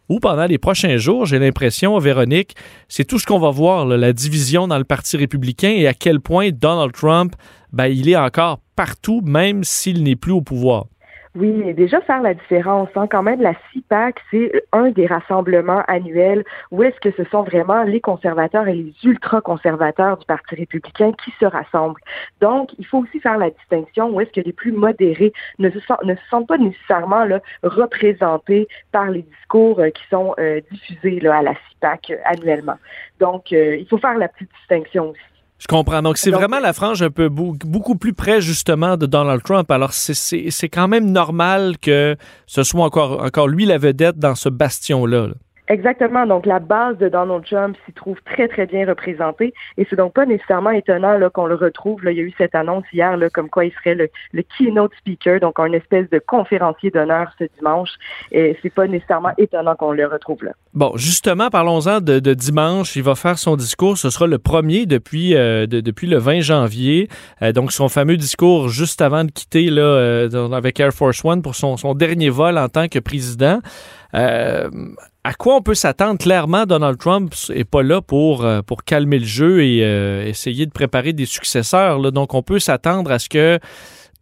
E: où pendant les prochains jours, j'ai l'impression, Véronique, c'est tout ce qu'on va voir, la division dans le Parti républicain et à quel point Donald Trump, ben, il est encore partout, même s'il n'est plus au pouvoir.
J: Oui, et déjà faire la différence. Hein, quand même, la CIPAC, c'est un des rassemblements annuels où est-ce que ce sont vraiment les conservateurs et les ultra-conservateurs du Parti républicain qui se rassemblent. Donc, il faut aussi faire la distinction où est-ce que les plus modérés ne se, sentent pas nécessairement là, représentés par les discours euh, qui sont euh, diffusés là, à la CIPAC euh, annuellement. Donc, euh, il faut faire la petite distinction aussi.
E: Je comprends. Donc, c'est vraiment la frange un peu beaucoup plus près, justement, de Donald Trump. Alors, c'est- c'est c'est quand même normal que ce soit encore, encore lui la vedette dans ce bastion-là. là.
J: Exactement. Donc, la base de Donald Trump s'y trouve très, très bien représentée. Et c'est donc pas nécessairement étonnant qu'on le retrouve. Il y a eu cette annonce hier là, comme quoi il serait le, keynote speaker, donc un espèce de conférencier d'honneur ce dimanche. Et c'est pas nécessairement étonnant qu'on le retrouve là.
E: Bon, justement, parlons-en de, dimanche. Il va faire son discours. Ce sera le premier depuis, euh, de- depuis le 20 janvier. Euh, donc, son fameux discours juste avant de quitter là, euh, avec Air Force One pour son, son dernier vol en tant que président. Euh, à quoi on peut s'attendre? Clairement, Donald Trump n'est pas là pour, euh, pour calmer le jeu et euh, essayer de préparer des successeurs. Donc, on peut s'attendre à ce que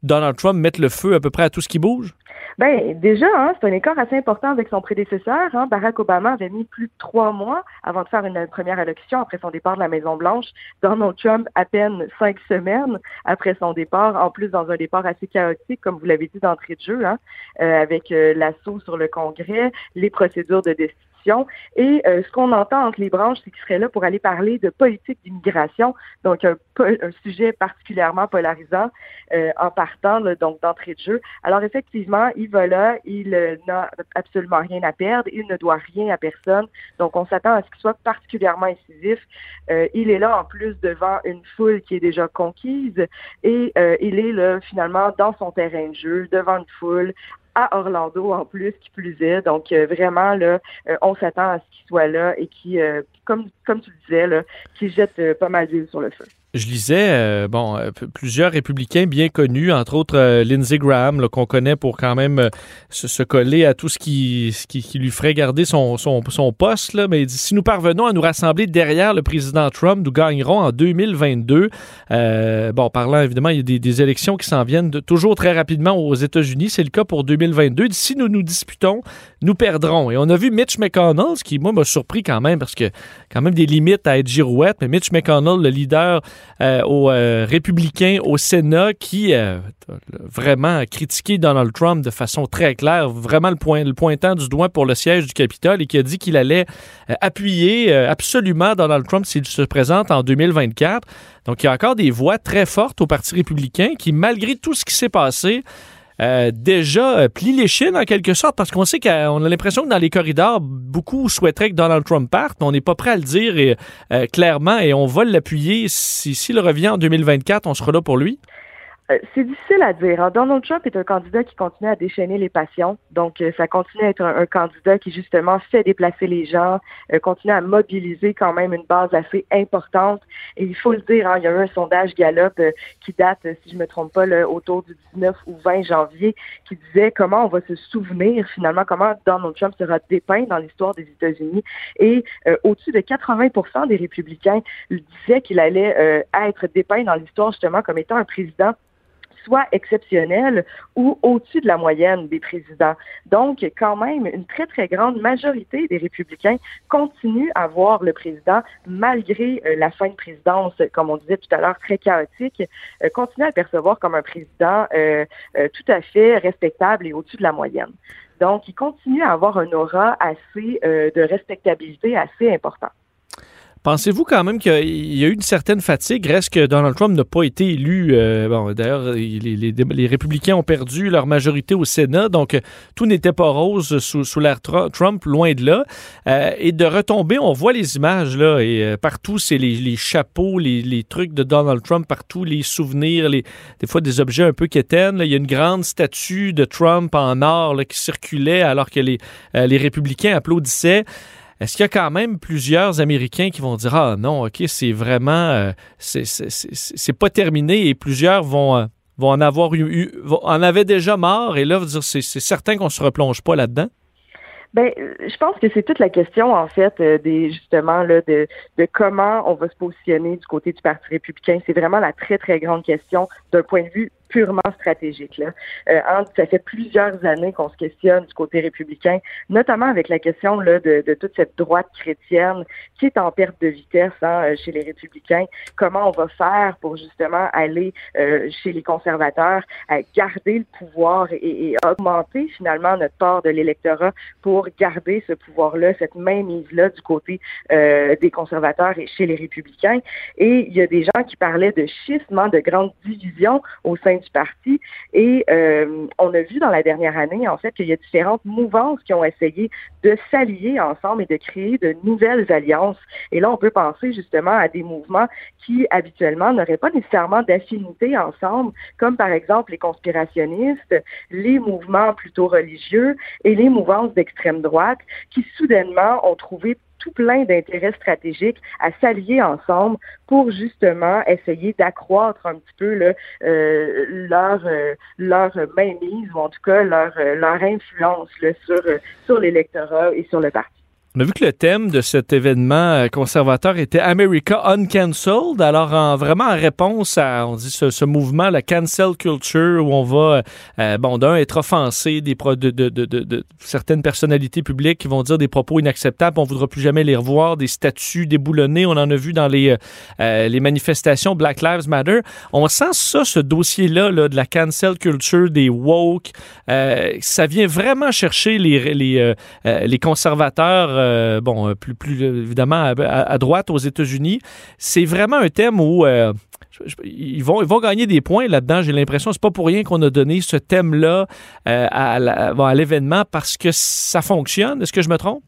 E: Donald Trump mette le feu à peu près à tout ce qui bouge?
J: Ben déjà, hein, c'est un écart assez important avec son prédécesseur. Hein. Barack Obama avait mis plus de trois mois avant de faire une première élection après son départ de la Maison Blanche. Donald Trump à peine cinq semaines après son départ, en plus dans un départ assez chaotique, comme vous l'avez dit d'entrée de jeu, hein, euh, avec euh, l'assaut sur le Congrès, les procédures de Et euh, ce qu'on entend entre les branches, c'est qu'il serait là pour aller parler de politique d'immigration, donc un, sujet particulièrement polarisant euh, en partant donc d'entrée de jeu. Alors effectivement, il va là, il n'a absolument rien à perdre, il ne doit rien à personne, donc on s'attend à ce qu'il soit particulièrement incisif. Euh, il est là en plus devant une foule qui est déjà conquise et il est là finalement dans son terrain de jeu, devant une foule à Orlando en plus, qui plus est. Donc euh, vraiment là, euh, on s'attend à ce qu'il soit là et qui, euh, comme tu le disais là, qui jette pas mal d'huile sur le feu.
E: Je lisais, euh, bon, euh, plusieurs républicains bien connus, entre autres euh, Lindsey Graham, qu'on connaît pour quand même se, coller à tout ce qui, qui, lui ferait garder son, son, poste. Mais il dit, si nous parvenons à nous rassembler derrière le président Trump, nous gagnerons en 2022. bon, parlant évidemment, il y a des, élections qui s'en viennent toujours très rapidement aux États-Unis. C'est le cas pour 2022. Si nous nous disputons, nous perdrons. Et on a vu Mitch McConnell, ce qui, moi, m'a surpris quand même, parce que quand même des limites à être girouette, mais Mitch McConnell, le leader euh, aux euh, républicains au Sénat qui euh, vraiment critiqué Donald Trump de façon très claire, vraiment le pointant du doigt pour le siège du Capitole et qui a dit qu'il allait appuyer absolument Donald Trump s'il se présente en 2024. Donc il y a encore des voix très fortes au Parti républicain qui, malgré tout ce qui s'est passé, euh, déjà euh, plie les chines en quelque sorte, parce qu'on sait qu'on a l'impression que dans les corridors, beaucoup souhaiteraient que Donald Trump parte, mais on n'est pas prêt à le dire euh, clairement et on va l'appuyer. S'il revient en 2024, on sera là pour lui.
J: Euh, c'est difficile à dire. Hein. Donald Trump est un candidat qui continue à déchaîner les passions. Donc, euh, ça continue à être un, candidat qui, justement, fait déplacer les gens, euh, continue à mobiliser quand même une base assez importante. Et il faut le dire, hein, il y a eu un sondage Gallup qui date, si je me trompe pas, autour du 19 ou 20 janvier, qui disait comment on va se souvenir, finalement, comment Donald Trump sera dépeint dans l'histoire des États-Unis. Et au-dessus de 80% des républicains disaient qu'il allait être dépeint dans l'histoire, justement, comme étant un président soit exceptionnel ou au-dessus de la moyenne des présidents. Donc, quand même, une très, très grande majorité des républicains continuent à voir le président, malgré euh, la fin de présidence, comme on disait tout à l'heure, très chaotique, euh, continuent à le percevoir comme un président euh, tout à fait respectable et au-dessus de la moyenne. Donc, il continue à avoir un aura assez de respectabilité assez important.
E: Pensez-vous quand même qu'il y a eu une certaine fatigue? Reste que Donald Trump n'a pas été élu. Euh, bon, d'ailleurs, les, républicains ont perdu leur majorité au Sénat, donc tout n'était pas rose sous, sous Trump, loin de là. Euh, et de retomber, on voit les images là, et euh, partout, c'est les, chapeaux, les, trucs de Donald Trump, partout, les souvenirs, les, des fois des objets un peu quétaines. Il y a une grande statue de Trump en or qui circulait alors que les, les républicains applaudissaient. Est-ce qu'il y a quand même plusieurs Américains qui vont dire Ah non, OK, c'est vraiment. Euh, c'est pas terminé et plusieurs vont, euh, vont en avoir eu. en avaient déjà mort et là, c'est certain qu'on se replonge pas là-dedans?
J: Ben, je pense que c'est toute la question en fait euh, des justement là de, de comment on va se positionner du côté du Parti républicain. C'est vraiment la très très grande question d'un point de vue purement stratégique. Là. Euh, ça fait plusieurs années qu'on se questionne du côté républicain, notamment avec la question là, de, de, toute cette droite chrétienne qui est en perte de vitesse hein, euh, chez les républicains. Comment on va faire pour justement aller euh, chez les conservateurs, à garder le pouvoir et, et, augmenter finalement notre part de l'électorat pour garder ce pouvoir-là, cette mainmise-là du côté euh, des conservateurs et chez les républicains? Et il y a des gens qui parlaient de schisme, hein, de grandes divisions au sein du parti. Et euh, on a vu dans la dernière année, en fait, qu'il y a différentes mouvances qui ont essayé de s'allier ensemble et de créer de nouvelles alliances. Et là, on peut penser justement à des mouvements qui habituellement n'auraient pas nécessairement d'affinité ensemble, comme par exemple les conspirationnistes, les mouvements plutôt religieux et les mouvances d'extrême droite, qui soudainement ont trouvé plein d'intérêts stratégiques à s'allier ensemble pour justement essayer d'accroître un petit peu euh, leur euh, leur mainmise ou en tout cas leur euh, leur influence sur sur l'électorat et sur le parti.
E: On a vu que le thème de cet événement euh, conservateur était America Uncancelled. Alors, en, vraiment en réponse à, on dit, ce, mouvement, la cancel culture, où on va, euh, euh, bon, d'un, être offensé des pro de, de, de, de, certaines personnalités publiques qui vont dire des propos inacceptables, on voudra plus jamais les revoir, des statuts déboulonnés. On en a vu dans les, les manifestations Black Lives Matter. On sent ça, ce dossier-là, là, de la cancel culture, des woke. ça vient vraiment chercher les, les, les conservateurs euh, bon, euh, plus, plus évidemment à, droite aux États-Unis. C'est vraiment un thème où euh, ils, vont, ils vont gagner des points là-dedans. J'ai l'impression c'est pas pour rien qu'on a donné ce thème-là à l'événement parce que ça fonctionne. Est-ce que je me trompe?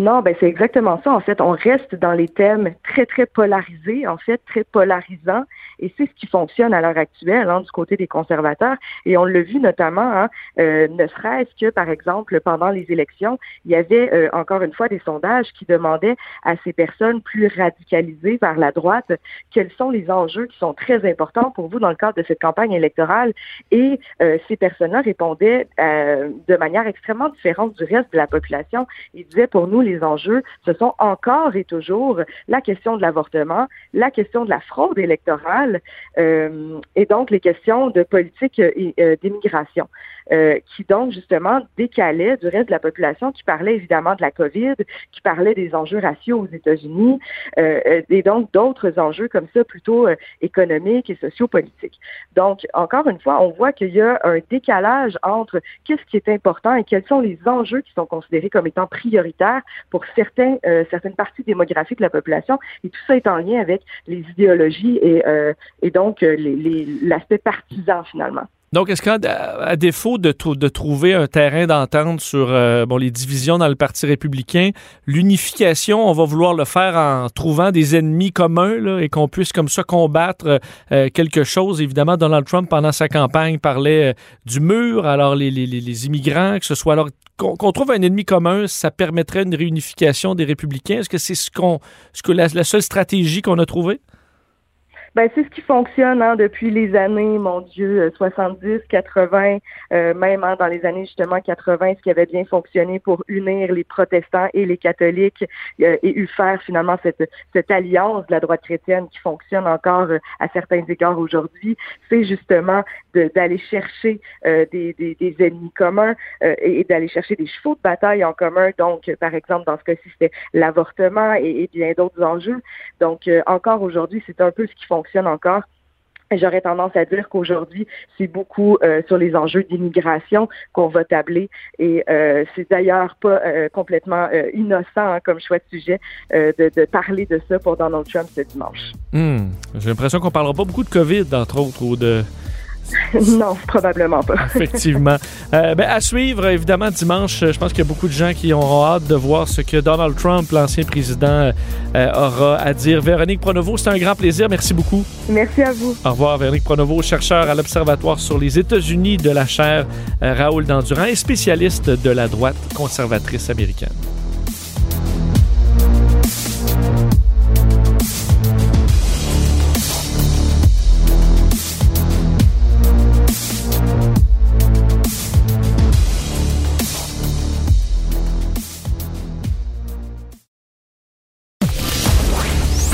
J: Non, ben c'est exactement ça. En fait, on reste dans les thèmes très, très polarisés, en fait, très polarisants. Et c'est ce qui fonctionne à l'heure actuelle hein, du côté des conservateurs. Et on l'a vu notamment, hein, euh, ne serait-ce que, par exemple, pendant les élections, il y avait euh, encore une fois des sondages qui demandaient à ces personnes plus radicalisées vers la droite quels sont les enjeux qui sont très importants pour vous dans le cadre de cette campagne électorale. Et euh, ces personnes-là répondaient de manière extrêmement différente du reste de la population. Ils disaient, pour nous, les enjeux, ce sont encore et toujours la question de l'avortement, la question de la fraude électorale euh, et donc les questions de politique et euh, d'immigration. Euh, qui donc justement décalait du reste de la population, qui parlait évidemment de la COVID, qui parlait des enjeux raciaux aux États-Unis, euh, euh, et donc d'autres enjeux comme ça plutôt économiques et sociopolitiques. Donc, encore une fois, on voit qu'il y a un décalage entre qu'est-ce qui est important et quels sont les enjeux qui sont considérés comme étant prioritaires pour certains, certaines parties démographiques de la population, et tout ça est en lien avec les idéologies et, et donc l'aspect partisan finalement.
E: Donc, est-ce qu'à défaut de, trouver un terrain d'entente sur euh, bon, les divisions dans le Parti républicain, l'unification, on va vouloir le faire en trouvant des ennemis communs et qu'on puisse comme ça combattre euh, quelque chose. Évidemment, Donald Trump, pendant sa campagne, parlait euh, du mur. Alors, les, les, les, immigrants, que ce soit alors qu'on trouve un ennemi commun, ça permettrait une réunification des républicains. Est-ce que c'est ce, qu'on, ce que la seule stratégie qu'on a trouvée?
J: Ben, c'est ce qui fonctionne hein, depuis les années, mon Dieu, 70, euh, 80, euh, même hein, dans les années justement 80, ce qui avait bien fonctionné pour unir les protestants et les catholiques euh, et faire finalement cette, cette alliance de la droite chrétienne qui fonctionne encore euh, à certains égards aujourd'hui, c'est justement d'aller chercher des, des, des, ennemis communs et, d'aller chercher des chevaux de bataille en commun. Donc, par exemple, dans ce cas-ci, c'était l'avortement et, et, bien d'autres enjeux. Donc, encore aujourd'hui, c'est un peu ce qui fonctionne J'aurais tendance à dire qu'aujourd'hui, c'est beaucoup euh, sur les enjeux d'immigration qu'on va tabler. Et euh, c'est d'ailleurs pas euh, complètement innocent hein, comme choix de sujet de, parler de ça pour Donald Trump ce dimanche.
E: Hmm. J'ai l'impression qu'on parlera pas beaucoup de COVID, entre autres, ou de [LAUGHS]
J: non, probablement pas. [LAUGHS]
E: Effectivement. Euh, ben, à suivre, évidemment, dimanche, je pense qu'il y a beaucoup de gens qui auront hâte de voir ce que Donald Trump, l'ancien président, euh, aura à dire. Véronique Pronovo, c'est un grand plaisir. Merci beaucoup.
J: Merci à vous.
E: Au revoir, Véronique Pronovo, chercheur à l'Observatoire sur les États-Unis de la chaire euh, Raoul Dandurand et spécialiste de la droite conservatrice américaine.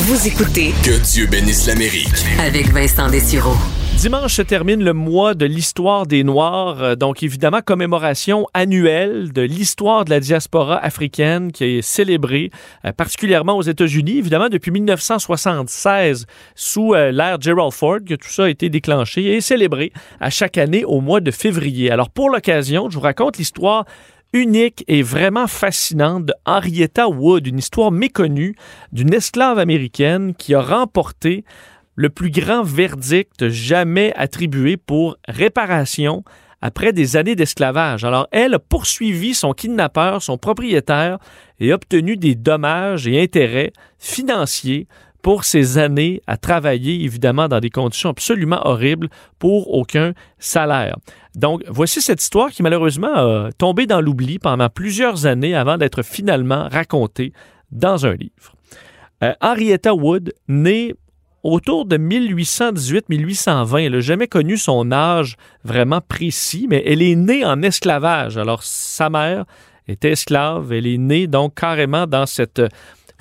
A: Vous écoutez
B: Que Dieu bénisse l'Amérique
A: avec Vincent Dessureau.
E: Dimanche se termine le mois de l'histoire des Noirs, euh, donc évidemment commémoration annuelle de l'histoire de la diaspora africaine qui est célébrée euh, particulièrement aux États-Unis, évidemment depuis 1976 sous euh, l'ère Gerald Ford que tout ça a été déclenché et célébré à chaque année au mois de février. Alors pour l'occasion, je vous raconte l'histoire unique et vraiment fascinante de Henrietta Wood, une histoire méconnue d'une esclave américaine qui a remporté le plus grand verdict jamais attribué pour réparation après des années d'esclavage. Alors, elle a poursuivi son kidnappeur, son propriétaire, et obtenu des dommages et intérêts financiers pour ces années à travailler, évidemment, dans des conditions absolument horribles pour aucun salaire. Donc, voici cette histoire qui, malheureusement, a tombé dans l'oubli pendant plusieurs années avant d'être finalement racontée dans un livre. Euh, Henrietta Wood, née autour de 1818-1820. Elle n'a jamais connu son âge vraiment précis, mais elle est née en esclavage. Alors, sa mère était esclave. Elle est née donc carrément dans cette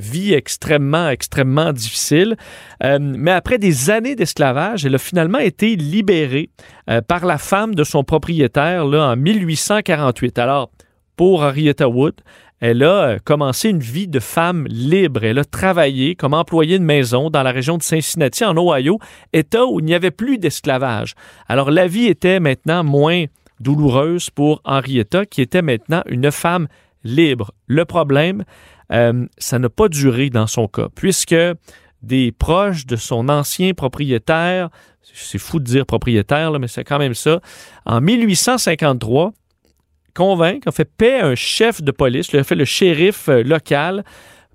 E: vie extrêmement, extrêmement difficile. Euh, mais après des années d'esclavage, elle a finalement été libérée euh, par la femme de son propriétaire en 1848. Alors, pour Henrietta Wood, elle a euh, commencé une vie de femme libre. Elle a travaillé comme employée de maison dans la région de Cincinnati, en Ohio, État où il n'y avait plus d'esclavage. Alors la vie était maintenant moins douloureuse pour Henrietta, qui était maintenant une femme libre. Le problème, euh, ça n'a pas duré dans son cas, puisque des proches de son ancien propriétaire, c'est fou de dire propriétaire, mais c'est quand même ça, en 1853, convaincre, a fait paix un chef de police, il a fait le shérif euh, local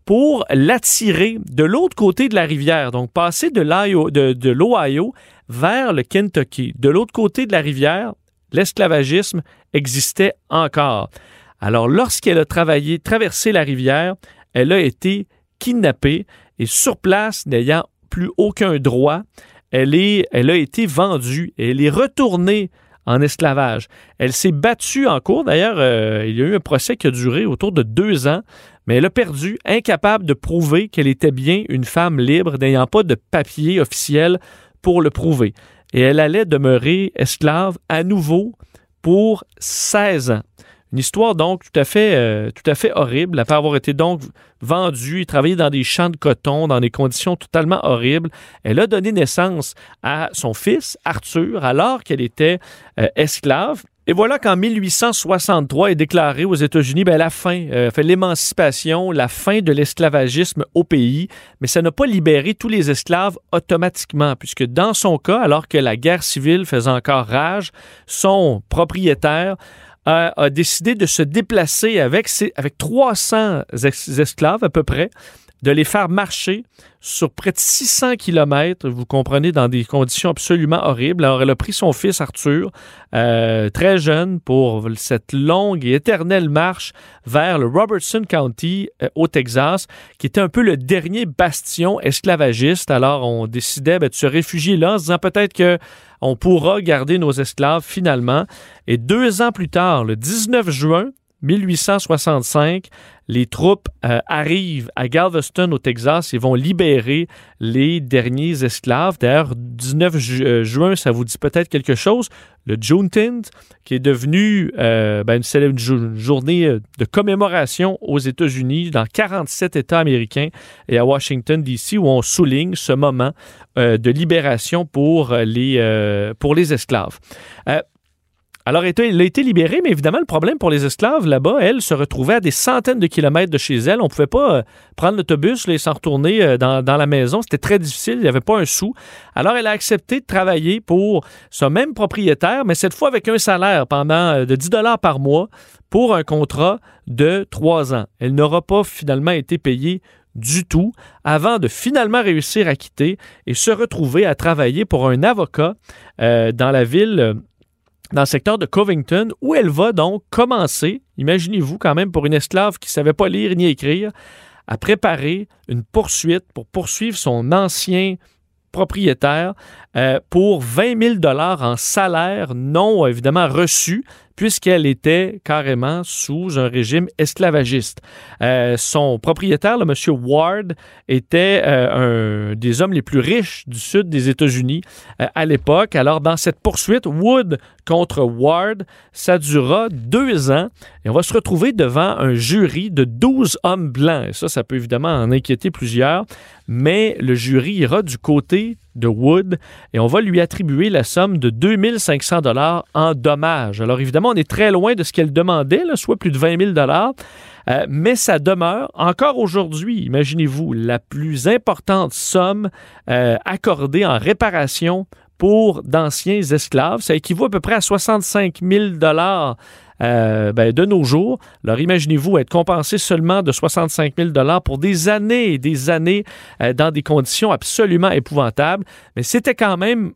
E: pour l'attirer de l'autre côté de la rivière, donc passer de l'Ohio vers le Kentucky. De l'autre côté de la rivière, l'esclavagisme existait encore. Alors, lorsqu'elle a travaillé, traversé la rivière, elle a été kidnappée et sur place, n'ayant plus aucun droit, elle, est, elle a été vendue et elle est retournée en esclavage. Elle s'est battue en cours. D'ailleurs, euh, il y a eu un procès qui a duré autour de deux ans, mais elle a perdu, incapable de prouver qu'elle était bien une femme libre, n'ayant pas de papier officiel pour le prouver. Et elle allait demeurer esclave à nouveau pour 16 ans. Une histoire donc tout à fait, euh, tout à fait horrible, après avoir été donc vendue, travaillée dans des champs de coton, dans des conditions totalement horribles. Elle a donné naissance à son fils, Arthur, alors qu'elle était euh, esclave. Et voilà qu'en 1863 est déclarée aux États-Unis ben, la fin, euh, l'émancipation, la fin de l'esclavagisme au pays, mais ça n'a pas libéré tous les esclaves automatiquement, puisque dans son cas, alors que la guerre civile faisait encore rage, son propriétaire a, décidé de se déplacer avec, avec 300 esclaves à peu près, de les faire marcher sur près de 600 kilomètres, vous comprenez, dans des conditions absolument horribles. Alors, elle a pris son fils Arthur, euh, très jeune, pour cette longue et éternelle marche vers le Robertson County euh, au Texas, qui était un peu le dernier bastion esclavagiste. Alors, on décidait ben, de se réfugier là en se disant peut-être que on pourra garder nos esclaves finalement. Et deux ans plus tard, le 19 juin 1865, les troupes euh, arrivent à Galveston au Texas et vont libérer les derniers esclaves. D'ailleurs, 19 euh, juin, ça vous dit peut-être quelque chose? Le Juneteenth, qui est devenu euh, ben, une célèbre journée de commémoration aux États-Unis, dans 47 États américains et à Washington, D.C., où on souligne ce moment de libération pour les, pour les esclaves. Alors, elle a été libérée, mais évidemment, le problème pour les esclaves là-bas, elle se retrouvait à des centaines de kilomètres de chez elle. On ne pouvait pas euh, prendre l'autobus et s'en retourner euh, dans, la maison. C'était très difficile. Il n'y avait pas un sou. Alors, elle a accepté de travailler pour son même propriétaire, mais cette fois avec un salaire pendant euh, de 10 dollars par mois pour un contrat de trois ans. Elle n'aura pas finalement été payée du tout avant de finalement réussir à quitter et se retrouver à travailler pour un avocat dans la ville dans le secteur de Covington, où elle va donc commencer, imaginez-vous quand même pour une esclave qui ne savait pas lire ni écrire, à préparer une poursuite pour poursuivre son ancien propriétaire euh, pour 20 000 dollars en salaire non évidemment reçu puisqu'elle était carrément sous un régime esclavagiste. Euh, son propriétaire, le monsieur Ward, était euh, un des hommes les plus riches du sud des États-Unis à l'époque. Alors, dans cette poursuite, Wood contre Ward, ça durera deux ans et on va se retrouver devant un jury de 12 hommes blancs. Et ça, ça peut évidemment en inquiéter plusieurs, mais le jury ira du côté de Wood et on va lui attribuer la somme de 2500 dollars en dommages. Alors évidemment, on est très loin de ce qu'elle demandait, soit plus de 20 000 dollars. Euh, mais ça demeure encore aujourd'hui, imaginez-vous, la plus importante somme euh, accordée en réparation pour d'anciens esclaves. Ça équivaut à peu près à 65 000 dollars euh, ben, de nos jours. Alors imaginez-vous être compensé seulement de 65 000 dollars pour des années et des années euh, dans des conditions absolument épouvantables. Mais c'était quand même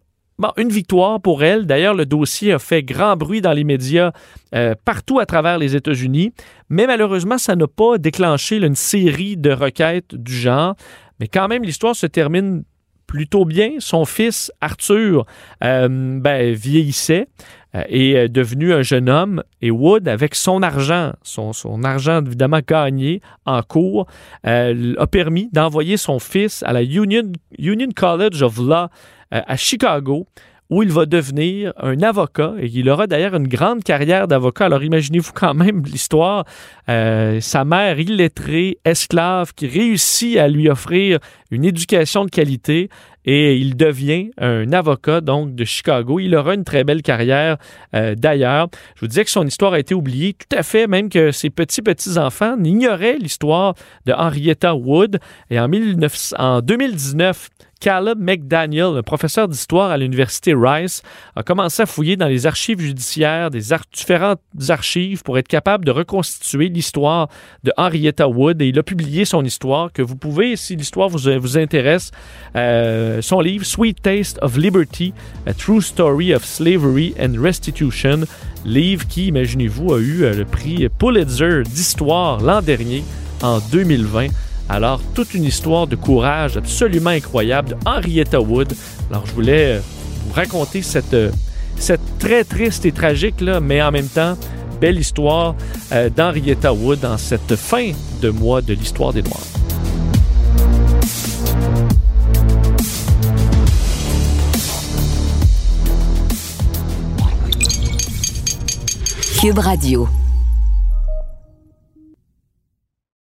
E: une victoire pour elle. D'ailleurs, le dossier a fait grand bruit dans les médias euh, partout à travers les États-Unis, mais malheureusement, ça n'a pas déclenché une série de requêtes du genre. Mais quand même, l'histoire se termine plutôt bien. Son fils, Arthur, ben, vieillissait. Euh, est euh, devenu un jeune homme et Wood, avec son argent, son, argent évidemment gagné en cours, euh, a permis d'envoyer son fils à la Union, Union College of Law à Chicago où il va devenir un avocat et il aura d'ailleurs une grande carrière d'avocat. Alors imaginez-vous quand même l'histoire. sa mère illettrée, esclave, qui réussit à lui offrir une éducation de qualité et il devient un avocat donc de Chicago. Il aura une très belle carrière euh, d'ailleurs. Je vous disais que son histoire a été oubliée tout à fait, même que ses petits-petits-enfants ignoraient l'histoire de Henrietta Wood. Et en, 19, en 2019, Caleb McDaniel, un professeur d'histoire à l'université Rice, a commencé à fouiller dans les archives judiciaires des différentes archives pour être capable de reconstituer l'histoire de Henrietta Wood et il a publié son histoire que vous pouvez, si l'histoire vous, vous intéresse, euh, son livre Sweet Taste of Liberty, A True Story of Slavery and Restitution, livre qui, imaginez-vous, a eu euh, le prix Pulitzer d'histoire l'an dernier en 2020. Alors, toute une histoire de courage absolument incroyable de Henrietta Wood. Alors, je voulais euh, vous raconter cette, cette très triste et tragique, là, mais en même temps, belle histoire d'Henrietta Wood dans cette fin de mois de l'histoire des Noirs.
A: Cube Radio.